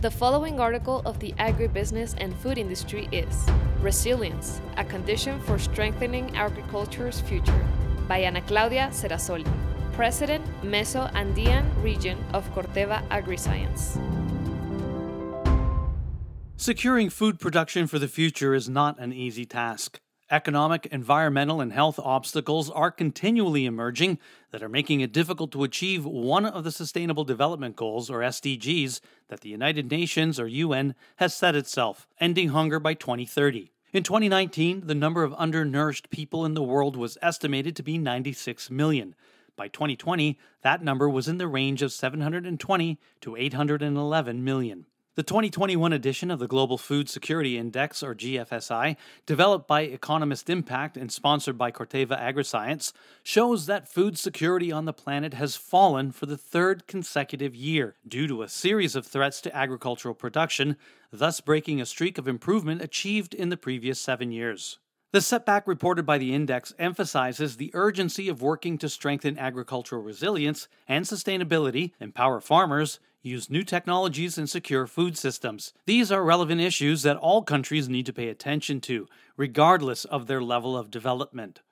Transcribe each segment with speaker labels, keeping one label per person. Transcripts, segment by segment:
Speaker 1: The following article of the agribusiness and food industry is Resilience, a condition for strengthening agriculture's future by Ana Claudia Cerasoli, President, Meso Andean Region of Corteva AgriScience.
Speaker 2: Securing food production for the future is not an easy task. Economic, environmental, and health obstacles are continually emerging that are making it difficult to achieve one of the Sustainable Development Goals, or SDGs, that the United Nations, or UN, has set itself ending hunger by 2030. In 2019, the number of undernourished people in the world was estimated to be 96 million. By 2020, that number was in the range of 720 to 811 million. The 2021 edition of the Global Food Security Index, or GFSI, developed by Economist Impact and sponsored by Corteva AgriScience, shows that food security on the planet has fallen for the third consecutive year due to a series of threats to agricultural production, thus breaking a streak of improvement achieved in the previous seven years. The setback reported by the index emphasizes the urgency of working to strengthen agricultural resilience and sustainability, empower farmers, use new technologies, and secure food systems. These are relevant issues that all countries need to pay attention to, regardless of their level of development.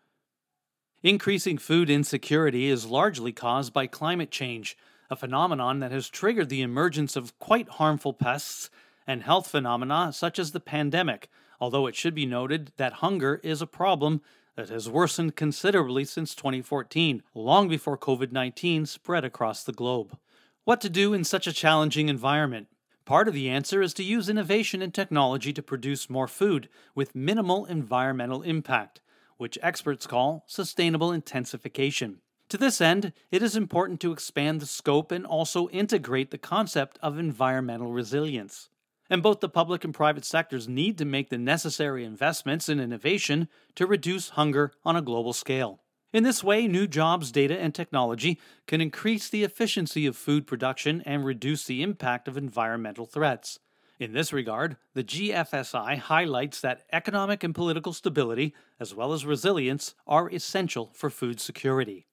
Speaker 2: Increasing food insecurity is largely caused by climate change, a phenomenon that has triggered the emergence of quite harmful pests and health phenomena such as the pandemic although it should be noted that hunger is a problem that has worsened considerably since 2014, long before COVID 19 spread across the globe. What to do in such a challenging environment? Part of the answer is to use innovation and technology to produce more food with minimal environmental impact, which experts call sustainable intensification. To this end, it is important to expand the scope and also integrate the concept of environmental resilience. And both the public and private sectors need to make the necessary investments in innovation to reduce hunger on a global scale. In this way, new jobs, data, and technology can increase the efficiency of food production and reduce the impact of environmental threats. In this regard, the GFSI highlights that economic and political stability, as well as resilience, are essential for food security.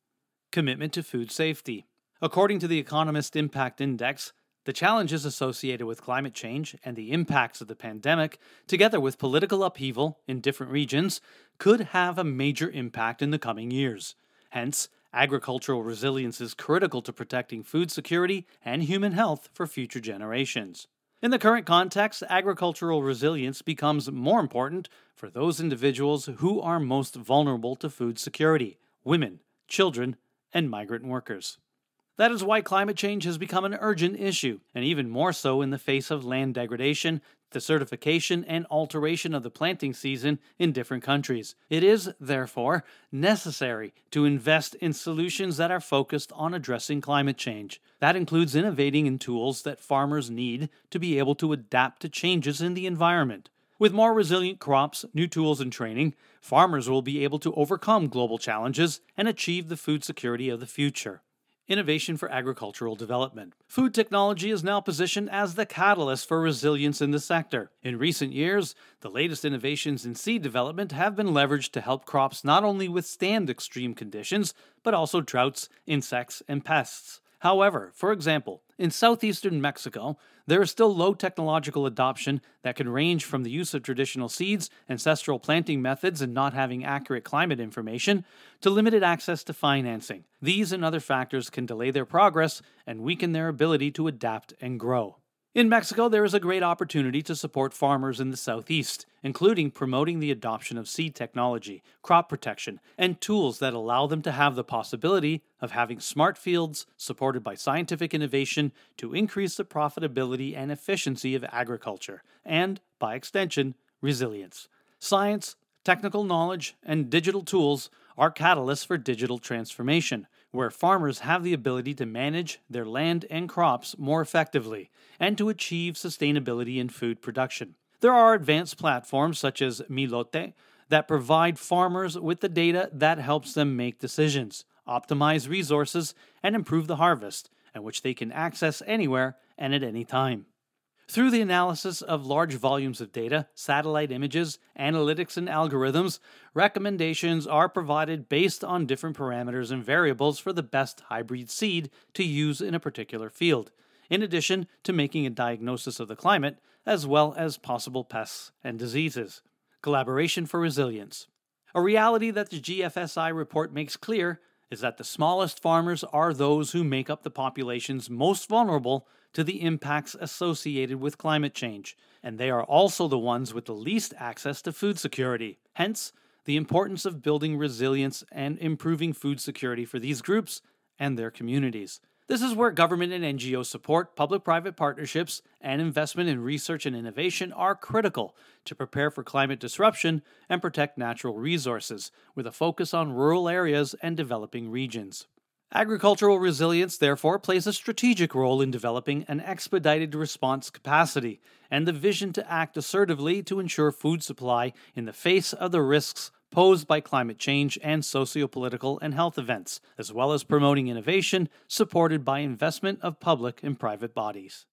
Speaker 2: Commitment to food safety. According to the Economist Impact Index, the challenges associated with climate change and the impacts of the pandemic, together with political upheaval in different regions, could have a major impact in the coming years. Hence, agricultural resilience is critical to protecting food security and human health for future generations. In the current context, agricultural resilience becomes more important for those individuals who are most vulnerable to food security women, children, and migrant workers. That is why climate change has become an urgent issue, and even more so in the face of land degradation, desertification, and alteration of the planting season in different countries. It is, therefore, necessary to invest in solutions that are focused on addressing climate change. That includes innovating in tools that farmers need to be able to adapt to changes in the environment. With more resilient crops, new tools, and training, farmers will be able to overcome global challenges and achieve the food security of the future. Innovation for agricultural development. Food technology is now positioned as the catalyst for resilience in the sector. In recent years, the latest innovations in seed development have been leveraged to help crops not only withstand extreme conditions, but also droughts, insects, and pests. However, for example, in southeastern Mexico, there is still low technological adoption that can range from the use of traditional seeds, ancestral planting methods, and not having accurate climate information, to limited access to financing. These and other factors can delay their progress and weaken their ability to adapt and grow. In Mexico, there is a great opportunity to support farmers in the southeast, including promoting the adoption of seed technology, crop protection, and tools that allow them to have the possibility of having smart fields supported by scientific innovation to increase the profitability and efficiency of agriculture, and, by extension, resilience. Science, technical knowledge, and digital tools are catalysts for digital transformation where farmers have the ability to manage their land and crops more effectively and to achieve sustainability in food production. There are advanced platforms such as Milote that provide farmers with the data that helps them make decisions, optimize resources, and improve the harvest, and which they can access anywhere and at any time. Through the analysis of large volumes of data, satellite images, analytics, and algorithms, recommendations are provided based on different parameters and variables for the best hybrid seed to use in a particular field. in addition to making a diagnosis of the climate, as well as possible pests and diseases. Collaboration for Resilience. A reality that the GFSI report makes clear is that the smallest farmers are those who make up the populations most vulnerable to the impacts associated with climate change, and they are also the ones with the least access to food security. Hence, the importance of building resilience and improving food security for these groups and their communities. This is where government and NGO support, public private partnerships, and investment in research and innovation are critical to prepare for climate disruption and protect natural resources, with a focus on rural areas and developing regions. Agricultural resilience, therefore, plays a strategic role in developing an expedited response capacity and the vision to act assertively to ensure food supply in the face of the risks posed by climate change and socio-political and health events, as well as promoting innovation supported by investment of public and private bodies.